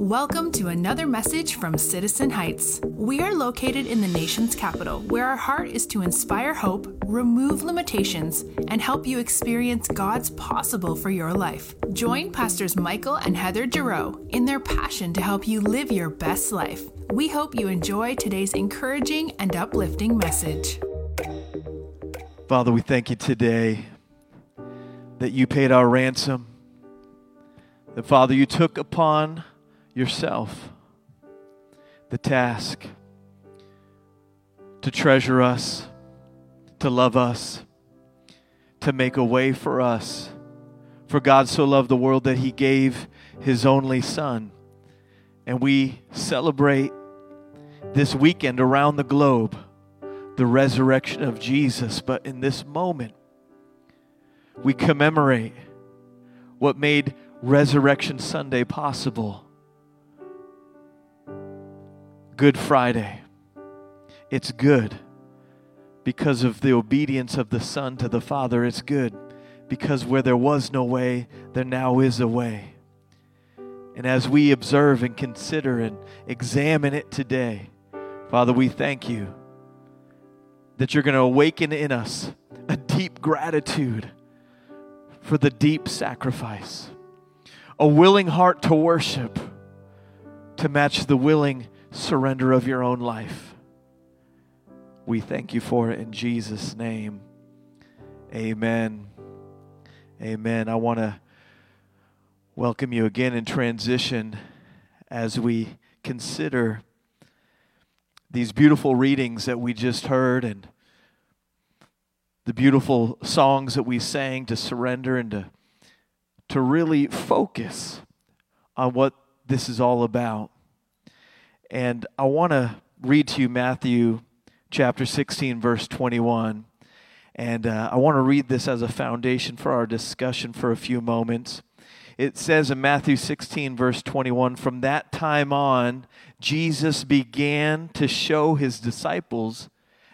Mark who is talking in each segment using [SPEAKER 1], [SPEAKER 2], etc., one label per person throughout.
[SPEAKER 1] Welcome to another message from Citizen Heights. We are located in the nation's capital, where our heart is to inspire hope, remove limitations, and help you experience God's possible for your life. Join Pastors Michael and Heather Giroux in their passion to help you live your best life. We hope you enjoy today's encouraging and uplifting message.
[SPEAKER 2] Father, we thank you today that you paid our ransom. That, Father, you took upon yourself the task to treasure us, to love us, to make a way for us. For God so loved the world that he gave his only Son. And we celebrate this weekend around the globe the resurrection of Jesus. But in this moment, we commemorate what made Resurrection Sunday possible Good Friday. It's good because of the obedience of the Son to the Father. It's good because where there was no way, there now is a way. And as we observe and consider and examine it today, Father, we thank you that you're going to awaken in us a deep gratitude for the deep sacrifice, a willing heart to worship to match the willing surrender of your own life. We thank you for it in Jesus' name. Amen. Amen. I want to welcome you again in transition as we consider these beautiful readings that we just heard and the beautiful songs that we sang to surrender and to, to really focus on what this is all about. And I want to read to you Matthew chapter 16, verse 21. And uh, I want to read this as a foundation for our discussion for a few moments. It says in Matthew 16, verse 21 From that time on, Jesus began to show his disciples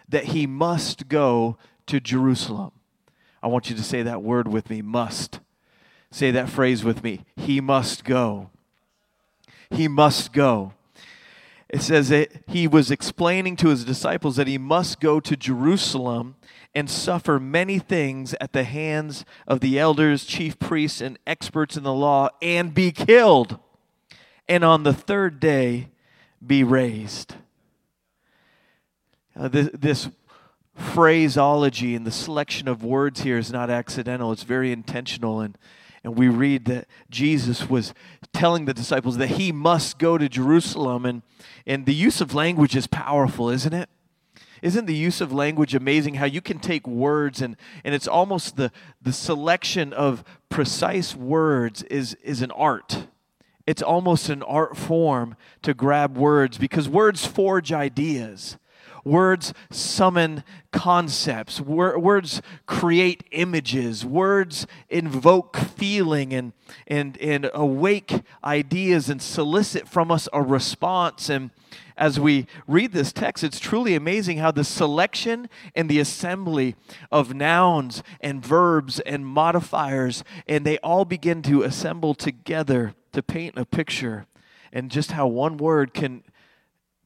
[SPEAKER 2] that he must go to Jerusalem. I want you to say that word with me must. Say that phrase with me. He must go. He must go it says that he was explaining to his disciples that he must go to Jerusalem and suffer many things at the hands of the elders, chief priests, and experts in the law, and be killed, and on the third day be raised. Uh, this, this phraseology and the selection of words here is not accidental, it's very intentional. And and we read that Jesus was telling the disciples that he must go to Jerusalem. And, and the use of language is powerful, isn't it? Isn't the use of language amazing? How you can take words and, and it's almost the, the selection of precise words is, is an art. It's almost an art form to grab words because words forge ideas. Words summon concepts. words create images. Words invoke feeling and, and, and awake ideas and solicit from us a response. And as we read this text, it's truly amazing how the selection and the assembly of nouns and verbs and modifiers, and they all begin to assemble together to paint a picture and just how one word can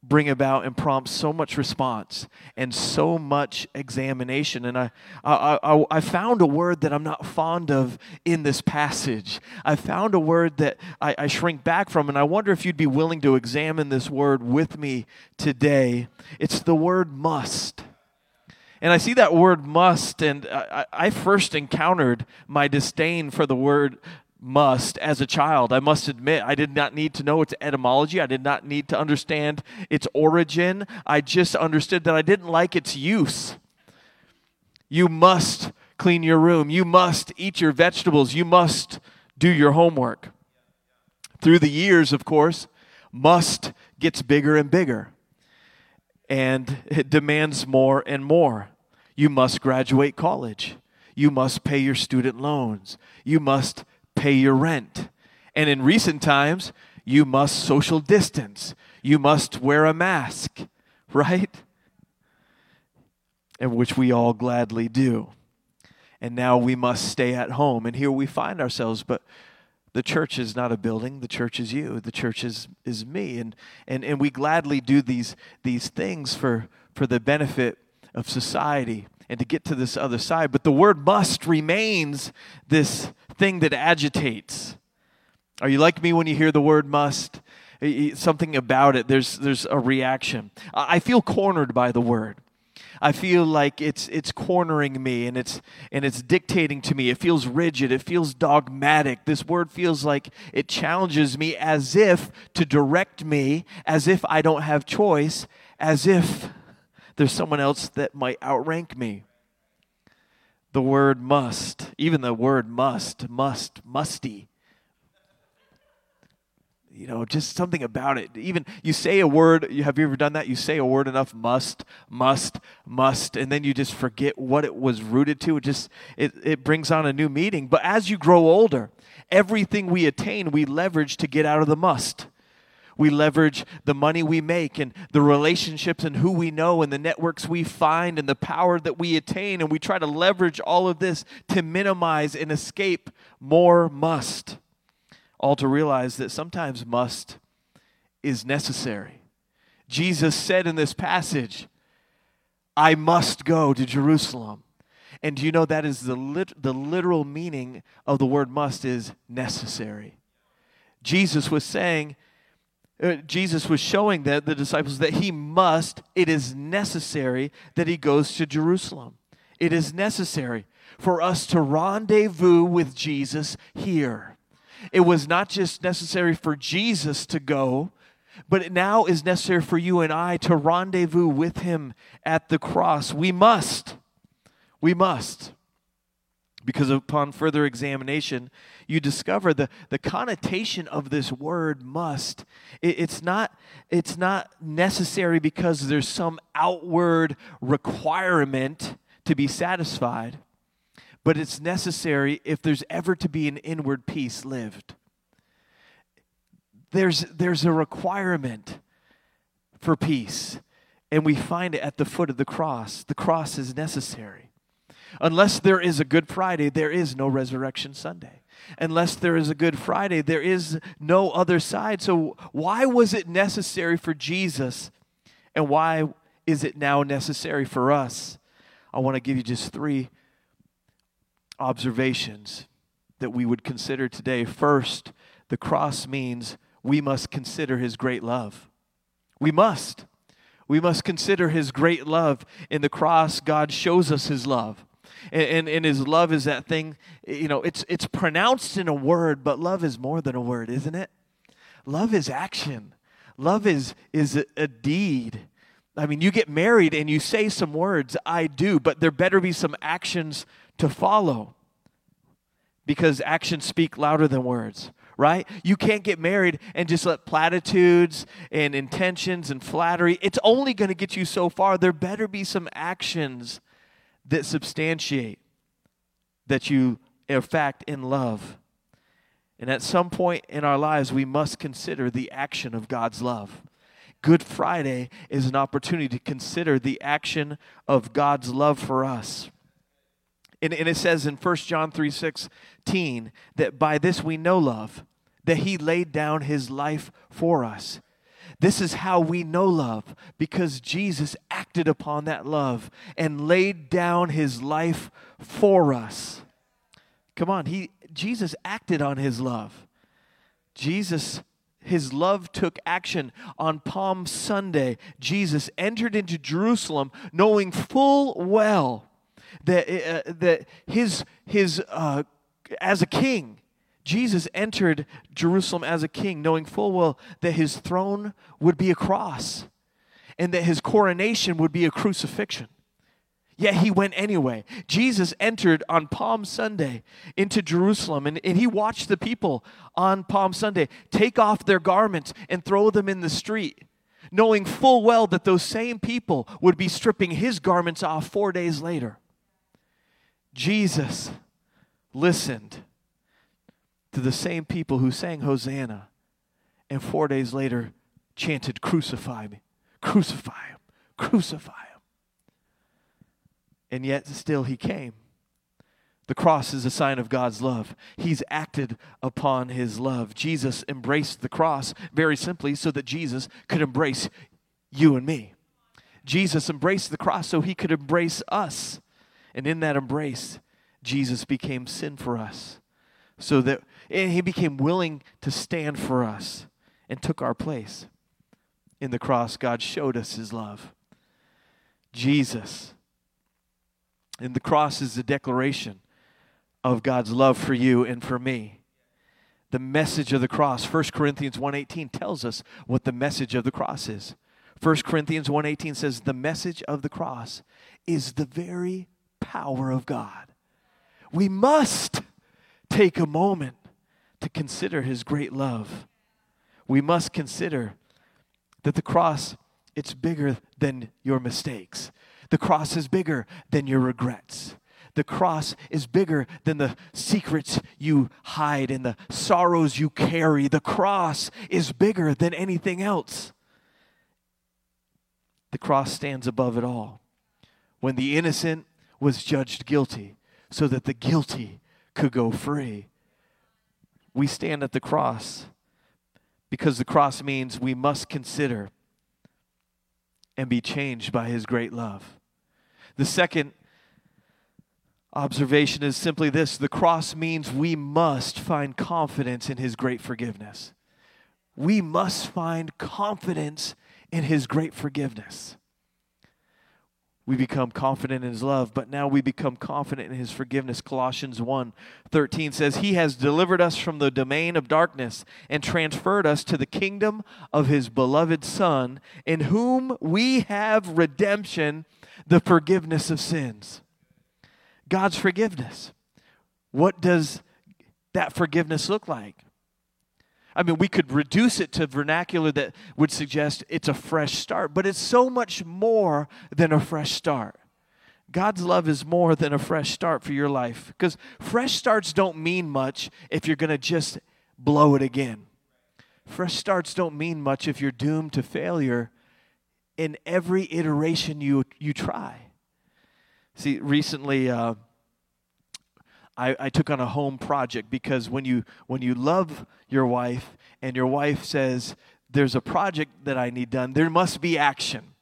[SPEAKER 2] bring about and prompt so much response and so much examination. And I, I, I, I, found a word that I'm not fond of in this passage. I found a word that I, I shrink back from, and I wonder if you'd be willing to examine this word with me today. It's the word must. And I see that word must, and I, I first encountered my disdain for the word must as a child. I must admit, I did not need to know its etymology. I did not need to understand its origin. I just understood that I didn't like its use. You must clean your room. You must eat your vegetables. You must do your homework. Through the years, of course, must gets bigger and bigger. And it demands more and more. You must graduate college. You must pay your student loans. You must pay your rent. And in recent times, you must social distance. You must wear a mask, right? And which we all gladly do. And now we must stay at home. And here we find ourselves. But the church is not a building the church is you the church is, is me and, and, and we gladly do these, these things for, for the benefit of society and to get to this other side. But the word must remains this thing that agitates. Are you like me when you hear the word must? Something about it there's there's a reaction. I feel cornered by the word. I feel like it's it's cornering me and it's and it's dictating to me. It feels rigid, it feels dogmatic. This word feels like it challenges me as if to direct me, as if I don't have choice, as if there's someone else that might outrank me. The word must, even the word must, must, musty you know, just something about it. Even you say a word, have you ever done that? You say a word enough, must, must, must, and then you just forget what it was rooted to. It just it, it brings on a new meaning. But as you grow older, everything we attain, we leverage to get out of the must. We leverage the money we make and the relationships and who we know and the networks we find and the power that we attain. And we try to leverage all of this to minimize and escape more must all to realize that sometimes must is necessary. Jesus said in this passage, I must go to Jerusalem. And do you know that is the, lit- the literal meaning of the word must is necessary. Jesus was saying, Uh, Jesus was showing that the disciples that he must, it is necessary that he goes to Jerusalem. It is necessary for us to rendezvous with Jesus here. It was not just necessary for Jesus to go, but it now is necessary for you and I to rendezvous with him at the cross. We must. We must. Because upon further examination, you discover the, the connotation of this word must. It, it's, not, it's not necessary because there's some outward requirement to be satisfied but it's necessary if there's ever to be an inward peace lived. There's, there's a requirement for peace, and we find it at the foot of the cross. The cross is necessary. Unless there is a Good Friday, there is no Resurrection Sunday. Unless there is a Good Friday, there is no other side. So, why was it necessary for Jesus, and why is it now necessary for us? I want to give you just three observations that we would consider today. First, the cross means we must consider his great love. We must. We must consider his great love. In the cross, God shows us his love. And, and, and, his love is that thing, you know, it's, it's pronounced in a word, but love is more than a word, isn't it? Love is action. Love is, is a, a deed. I mean, you get married and you say some words, I do, but there better be some actions to follow because actions speak louder than words right you can't get married and just let platitudes and intentions and flattery it's only going to get you so far there better be some actions that substantiate that you are fact in love. And at some point in our lives we must consider the action of god's love. Good friday is an opportunity to consider the action of god's love for us. And, and it says in 1 John 3 16 that by this we know love, that he laid down his life for us. This is how we know love because Jesus acted upon that love and laid down his life for us. Come on, he Jesus acted on his love. Jesus his love took action on Palm Sunday. Jesus entered into Jerusalem knowing full well that, uh, that his, his uh, as a king, Jesus entered Jerusalem as a king, knowing full well that his throne would be a cross and that his coronation would be a crucifixion. Yet he went anyway. Jesus entered on Palm Sunday into Jerusalem, and, and he watched the people on Palm Sunday take off their garments and throw them in the street, knowing full well that those same people would be stripping his garments off four days later. Jesus listened to the same people who sang Hosanna and four days later chanted, Crucify me, crucify him, crucify him. And yet still he came The cross is a sign of God's love. He's acted upon his love. Jesus embraced the cross very simply so that Jesus could embrace you and me. Jesus embraced the cross so he could embrace us. And in that embrace, Jesus became sin for us. So that he became willing to stand for us and took our place. In the cross, God showed us his love. Jesus. And the cross is a declaration of God's love for you and for me. The message of the cross, 1 Corinthians 1:18 tells us what the message of the cross is. 1 Corinthians 1:18 says the message of the cross is the very power of God. We must take a moment to consider his great love. We must consider that the cross it's bigger than your mistakes. The cross is bigger than your regrets. The cross is bigger than the secrets you hide and the sorrows you carry. The cross is bigger than anything else. The cross stands above it all. When the innocent was judged guilty, so that the guilty could go free. We stand at the cross because the cross means we must consider and be changed by his great love. The second observation is simply this the cross means we must find confidence in his great forgiveness. We must find confidence in his great forgiveness. We become confident in his love, but now we become confident in his forgiveness. Colossians 1 13 says, He has delivered us from the domain of darkness and transferred us to the kingdom of his beloved Son, in whom we have redemption, the forgiveness of sins. God's forgiveness. What does that forgiveness look like? I mean, we could reduce it to vernacular that would suggest it's a fresh start, but it's so much more than a fresh start. God's love is more than a fresh start for your life because fresh starts don't mean much if you're going to just blow it again. Fresh starts don't mean much if you're doomed to failure in every iteration you, you try. See, recently uh, I, I took on a home project because when you when you love your wife and your wife says there's a project that I need done, there must be action.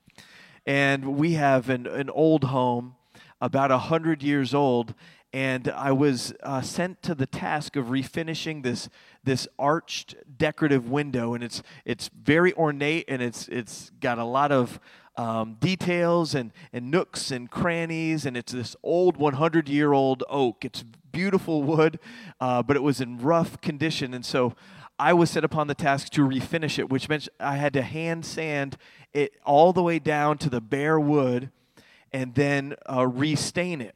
[SPEAKER 2] And we have an, an old home, about a hundred years old, and I was uh, sent to the task of refinishing this this arched decorative window, and it's it's very ornate and it's it's got a lot of um, details and, and nooks and crannies, and it's this old 100 year old oak. It's beautiful wood, uh, but it was in rough condition. And so I was set upon the task to refinish it, which meant I had to hand sand it all the way down to the bare wood and then uh, restain it.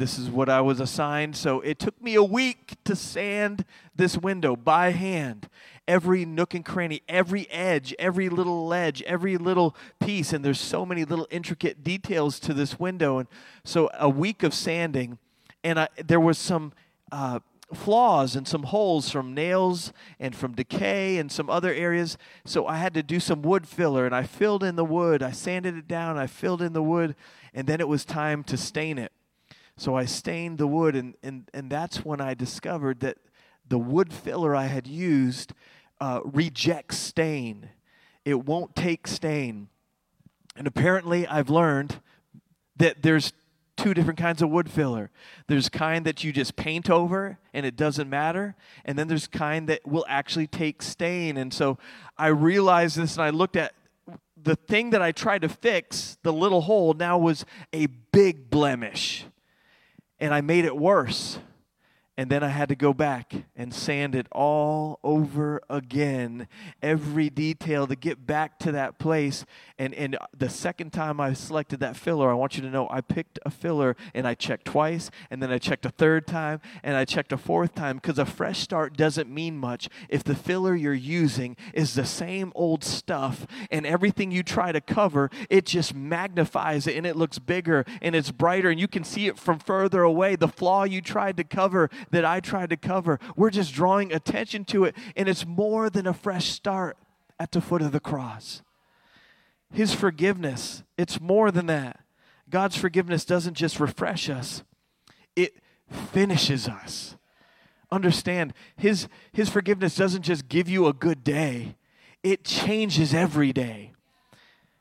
[SPEAKER 2] This is what I was assigned. So it took me a week to sand this window by hand. Every nook and cranny, every edge, every little ledge, every little piece. And there's so many little intricate details to this window. And so a week of sanding, and I, there was some uh, flaws and some holes from nails and from decay and some other areas. So I had to do some wood filler, and I filled in the wood. I sanded it down. I filled in the wood, and then it was time to stain it. So I stained the wood, and, and, and that's when I discovered that the wood filler I had used uh, rejects stain. It won't take stain. And apparently, I've learned that there's two different kinds of wood filler. There's kind that you just paint over and it doesn't matter, and then there's kind that will actually take stain. And so I realized this and I looked at the thing that I tried to fix, the little hole, now was a big blemish and I made it worse. And then I had to go back and sand it all over again, every detail to get back to that place. And, and the second time I selected that filler, I want you to know I picked a filler and I checked twice, and then I checked a third time, and I checked a fourth time because a fresh start doesn't mean much if the filler you're using is the same old stuff and everything you try to cover, it just magnifies it and it looks bigger and it's brighter, and you can see it from further away. The flaw you tried to cover that I tried to cover. We're just drawing attention to it, and it's more than a fresh start at the foot of the cross. His forgiveness, it's more than that. God's forgiveness doesn't just refresh us, it finishes us. Understand, his, his forgiveness doesn't just give you a good day, it changes every day.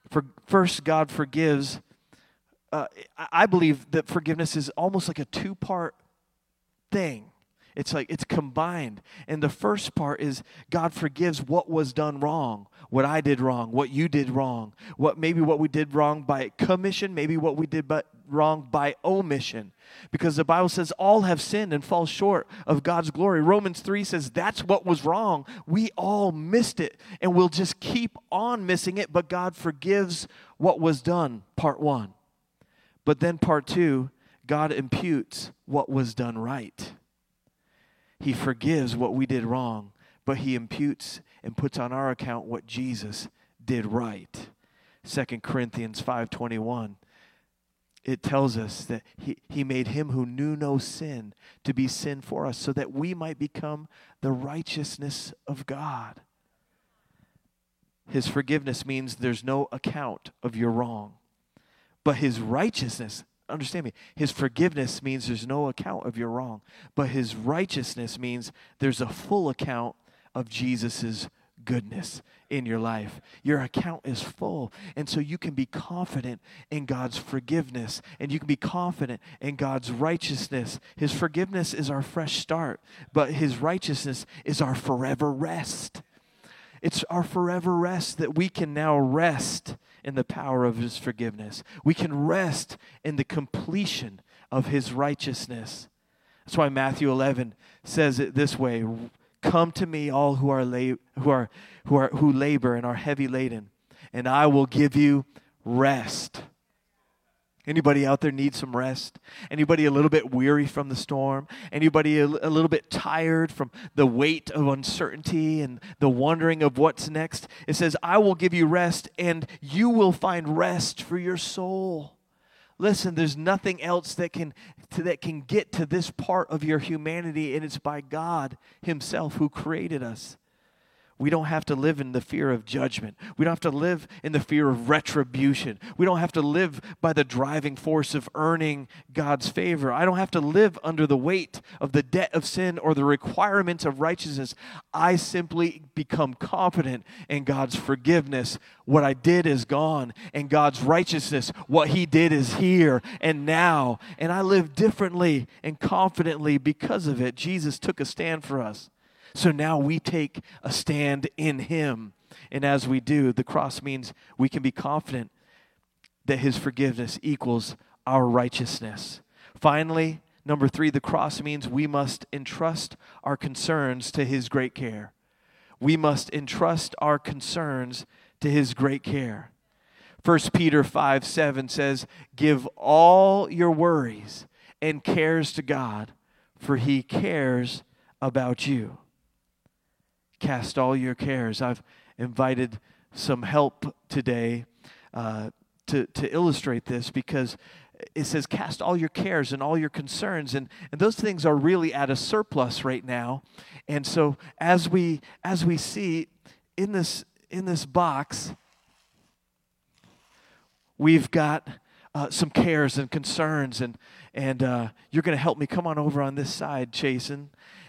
[SPEAKER 2] For, first, God forgives. Uh, I believe that forgiveness is almost like a two part thing. It's like it's combined. And the first part is God forgives what was done wrong, what I did wrong, what you did wrong, what maybe what we did wrong by commission, maybe what we did but wrong by omission. Because the Bible says all have sinned and fall short of God's glory. Romans 3 says that's what was wrong. We all missed it and we'll just keep on missing it, but God forgives what was done, part 1. But then part 2, God imputes what was done right. He forgives what we did wrong, but he imputes and puts on our account what Jesus did right. 2 Corinthians 5:21 it tells us that he, he made him who knew no sin to be sin for us so that we might become the righteousness of God. His forgiveness means there's no account of your wrong. But his righteousness understand me. His forgiveness means there's no account of your wrong, but his righteousness means there's a full account of Jesus's goodness in your life. Your account is full. And so you can be confident in God's forgiveness and you can be confident in God's righteousness. His forgiveness is our fresh start, but his righteousness is our forever rest. It's our forever rest that we can now rest in the power of his forgiveness. We can rest in the completion of his righteousness. That's why Matthew 11 says it this way Come to me, all who are, la- who, are, who, are, who labor and are heavy laden, and I will give you rest. Anybody out there need some rest? Anybody a little bit weary from the storm? Anybody a, a, little bit tired from the weight of uncertainty and the wondering of what's next? It says, I will give you rest and you will find rest for your soul. Listen, there's nothing else that can to, that can get to this part of your humanity and it's by God himself who created us. We don't have to live in the fear of judgment. We don't have to live in the fear of retribution. We don't have to live by the driving force of earning God's favor. I don't have to live under the weight of the debt of sin or the requirements of righteousness. I simply become confident in God's forgiveness. What I did is gone, and God's righteousness, what He did is here and now. And I live differently and confidently because of it. Jesus took a stand for us. So now we take a stand in Him. And as we do, the cross means we can be confident that His forgiveness equals our righteousness. Finally, number three, the cross means we must entrust our concerns to His great care. We must entrust our concerns to His great care. 1 Peter 5 7 says, Give all your worries and cares to God, for He cares about you. Cast all your cares. I've invited some help today uh, to, to illustrate this because it says cast all your cares and all your concerns and, and those things are really at a surplus right now. And so as we as we see in this in this box we've got uh, some cares and concerns and and uh, you're going to help me. Come on over on this side chasen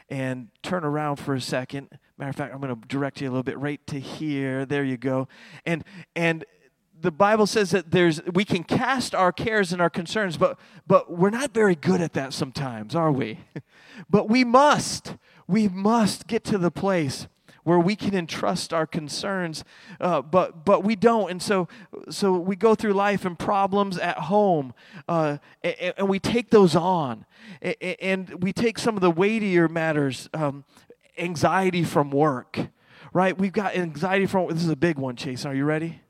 [SPEAKER 2] and turn around for a second Matter of fact, I'm going to direct you a little bit right to here. There you go. And and the Bible says that there's we can cast our cares and our concerns, but but we're not very good at that sometimes, are we? but we must. We must get to the place where we can entrust our concerns, uh, but but we don't, and so so we go through life and problems at home, uh, and, and, we take those on, and we take some of the weightier matters, um, anxiety from work, right? We've got anxiety from this is a big one, Chase. Are you ready?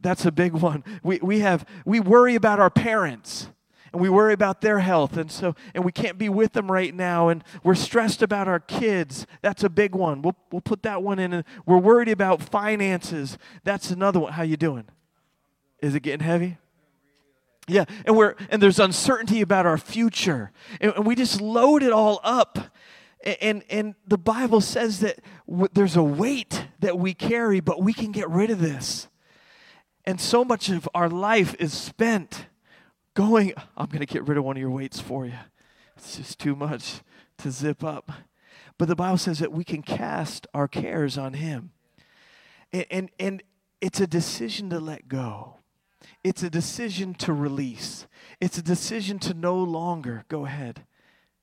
[SPEAKER 2] That's a big one. We, we have we worry about our parents and we worry about their health and so and we can't be with them right now and we're stressed about our kids that's a big one we'll, we'll put that one in and we're worried about finances that's another one how you doing is it getting heavy yeah and we're and there's uncertainty about our future and, and we just load it all up and, and the Bible says that w- there's a weight that we carry, but we can get rid of this. And so much of our life is spent going, I'm going to get rid of one of your weights for you. It's just too much to zip up. But the Bible says that we can cast our cares on Him. And, and, and it's a decision to let go, it's a decision to release, it's a decision to no longer go ahead.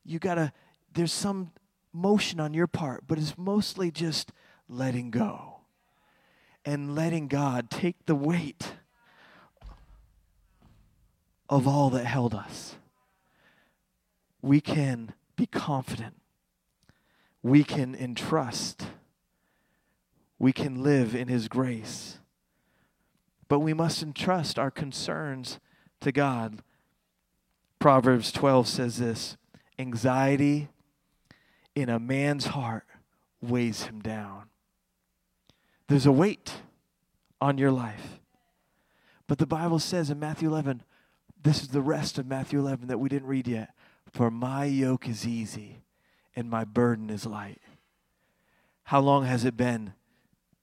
[SPEAKER 2] You got to, there's some motion on your part, but it's mostly just letting go and letting God take the weight of all that held us. We can be confident. We can entrust. We can live in His grace. But we must entrust our concerns to God. Proverbs 12 says this anxiety in a man's heart weighs him down. There's a weight on your life. But the Bible says in Matthew 11, this is the rest of Matthew 11 that we didn't read yet. For my yoke is easy and my burden is light. How long has it been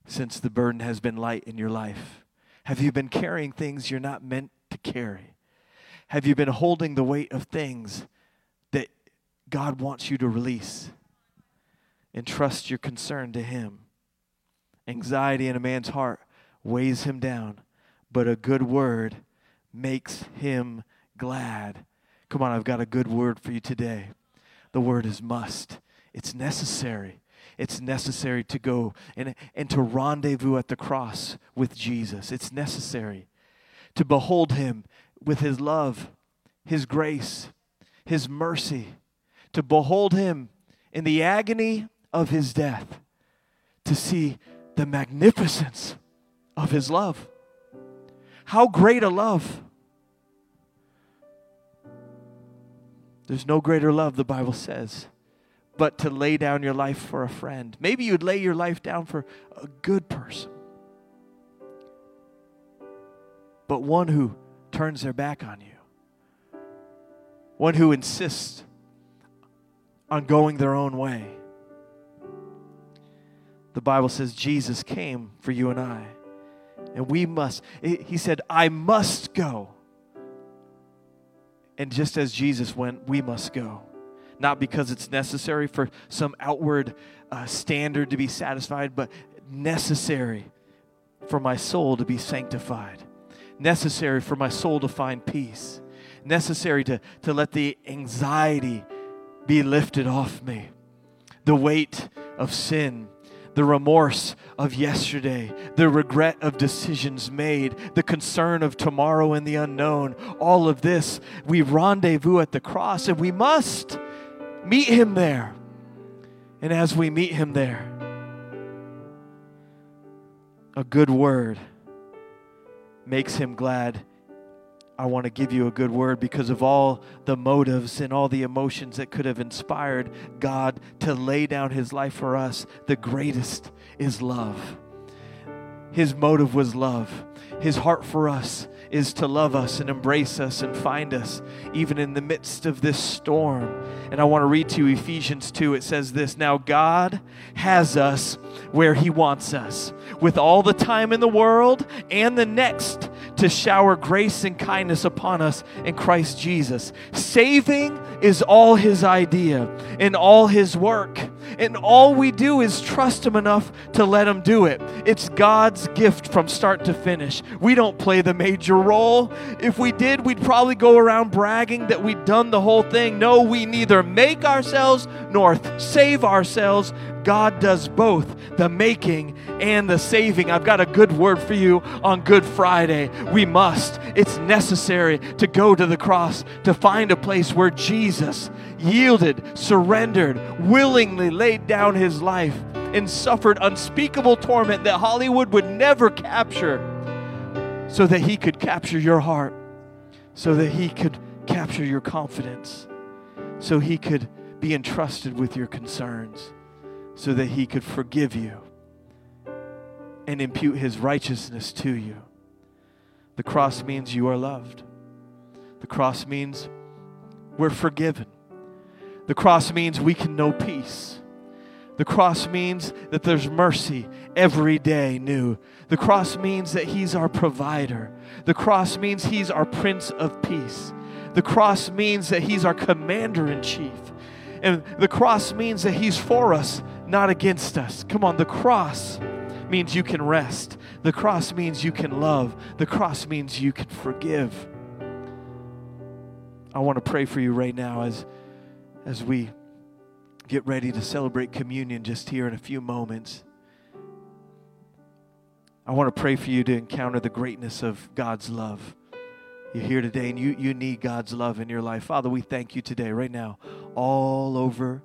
[SPEAKER 2] since the burden has been light in your life? Have you been carrying things you're not meant to carry? Have you been holding the weight of things that God wants you to release? And trust your concern to Him. Anxiety in a man's heart weighs him down, but a good word makes him glad. Come on, I've got a good word for you today. The word is must, it's necessary. It's necessary to go and, and to rendezvous at the cross with Jesus. It's necessary to behold him with his love, his grace, his mercy, to behold him in the agony of his death, to see the magnificence of his love. How great a love! There's no greater love, the Bible says, but to lay down your life for a friend. Maybe you'd lay your life down for a good person, but one who turns their back on you, one who insists on going their own way. The Bible says Jesus came for you and I. And we must, he said, I must go. And just as Jesus went, we must go. Not because it's necessary for some outward uh, standard to be satisfied, but necessary for my soul to be sanctified, necessary for my soul to find peace, necessary to, to let the anxiety be lifted off me, the weight of sin the remorse of yesterday, the regret of decisions made, the concern of tomorrow and the unknown, all of this, we rendezvous at the cross and we must meet him there. And as we meet him there, a good word makes him glad I want to give you a good word because of all the motives and all the emotions that could have inspired God to lay down his life for us. The greatest is love. His motive was love. His heart for us is to love us and embrace us and find us even in the midst of this storm. And I want to read to you Ephesians 2. It says this Now God has us where He wants us, with all the time in the world and the next to shower grace and kindness upon us in Christ Jesus. Saving is all His idea and all His work. And all we do is trust Him enough to let Him do it. It's God's gift from start to finish. We don't play the major role. If we did, we'd probably go around bragging that we'd done the whole thing. No, we neither make ourselves nor save ourselves. God does both the making and the saving. I've got a good word for you on Good Friday. We must, it's necessary to go to the cross to find a place where Jesus yielded, surrendered, willingly laid down his life and suffered unspeakable torment that Hollywood would never capture so that he could capture your heart, so that he could capture your confidence, so he could be entrusted with your concerns, so that he could forgive you and impute his righteousness to you. The cross means you are loved. The cross means we're forgiven. The cross means we can know peace. The cross means that there's mercy every day new. The cross means that He's our provider. The cross means He's our Prince of Peace. The cross means that He's our commander in chief. And the cross means that He's for us, not against us. Come on, the cross means you can rest. The cross means you can love. The cross means you can forgive. I want to pray for you right now as, as we get ready to celebrate communion just here in a few moments. I want to pray for you to encounter the greatness of God's love. You're here today and you, you need God's love in your life. Father, we thank you today, right now, all over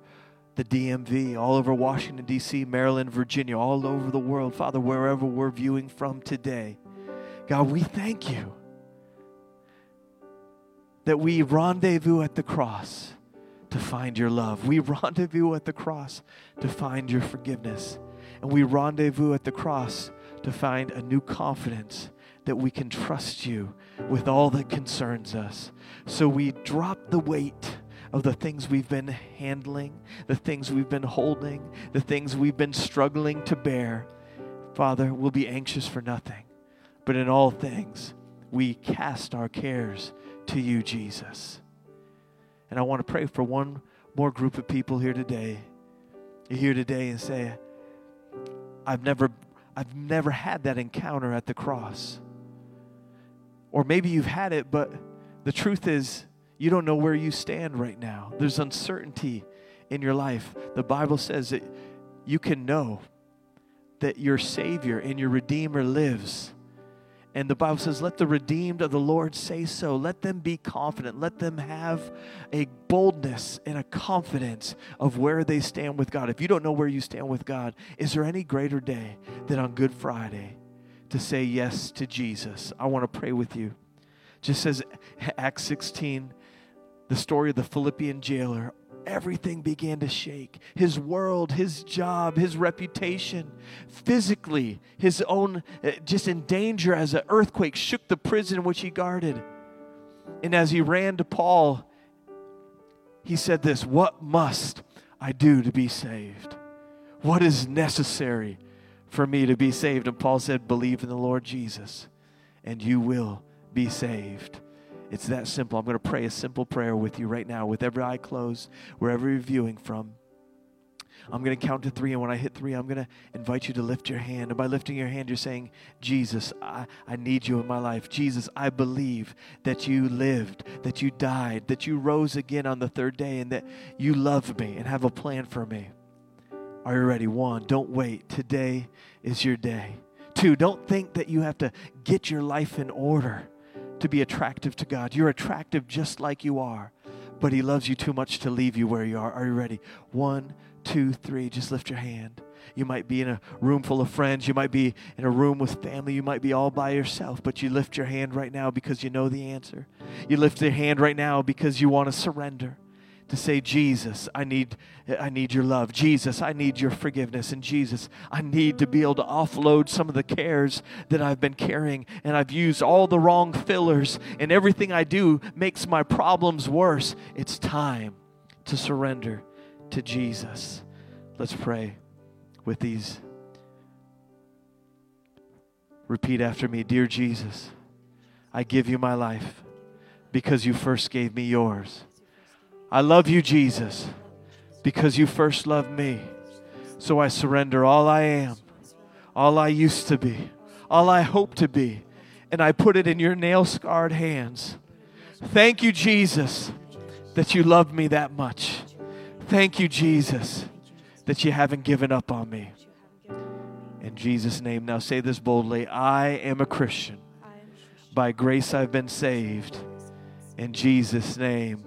[SPEAKER 2] the DMV, all over Washington, D.C., Maryland, Virginia, all over the world. Father, wherever we're viewing from today, God, we thank you that we rendezvous at the cross to find your love. We rendezvous at the cross to find your forgiveness. And we rendezvous at the cross to find a new confidence that we can trust you with all that concerns us. So we drop the weight of the things we've been handling, the things we've been holding, the things we've been struggling to bear. Father, we'll be anxious for nothing, but in all things, we cast our cares to you, Jesus. And I want to pray for one more group of people here today. You're here today and say, I've never, I've never had that encounter at the cross. Or maybe you've had it, but the truth is, you don't know where you stand right now. There's uncertainty in your life. The Bible says that you can know that your Savior and your Redeemer lives. And the Bible says, Let the redeemed of the Lord say so. Let them be confident. Let them have a boldness and a confidence of where they stand with God. If you don't know where you stand with God, is there any greater day than on Good Friday to say yes to Jesus? I want to pray with you. Just says Acts 16, the story of the Philippian jailer, everything began to shake. His world, his job, his reputation, physically, his own, uh, just in danger as an earthquake shook the prison which he guarded. And as he ran to Paul, he said this What must I do to be saved? What is necessary for me to be saved? And Paul said, Believe in the Lord Jesus, and you will be saved. It's that simple. I'm going to pray a simple prayer with you right now, with every eye closed, wherever you're viewing from. I'm going to count to three, and when I hit three, I'm going to invite you to lift your hand. And by lifting your hand, you're saying, Jesus, I, I need you in my life. Jesus, I believe that you lived, that you died, that you rose again on the third day, and that you love me and have a plan for me. Are you ready? One, don't wait. Today is your day. Two, don't think that you have to get your life in order to be attractive to God. You're attractive just like you are, but He loves you too much to leave you where you are. Are you ready? One, two, three. Just lift your hand. You might be in a room full of friends. You might be in a room with family. You might be all by yourself, but you lift your hand right now because you know the answer. You lift your hand right now because you want to surrender to say, Jesus, I need, I need your love. Jesus, I need your forgiveness. And Jesus, I need to be able to offload some of the cares that I've been carrying. And I've used all the wrong fillers, and everything I do makes my problems worse. It's time to surrender to Jesus. Let's pray with these. Repeat after me Dear Jesus, I give you my life because you first gave me yours. I love you, Jesus, because you first loved me. So I surrender all I am, all I used to be, all I hope to be, and I put it in your nail scarred hands. Thank you, Jesus, that you love me that much. Thank you, Jesus, that you haven't given up on me. In Jesus' name, now say this boldly I am a Christian. By grace I've been saved. In Jesus' name.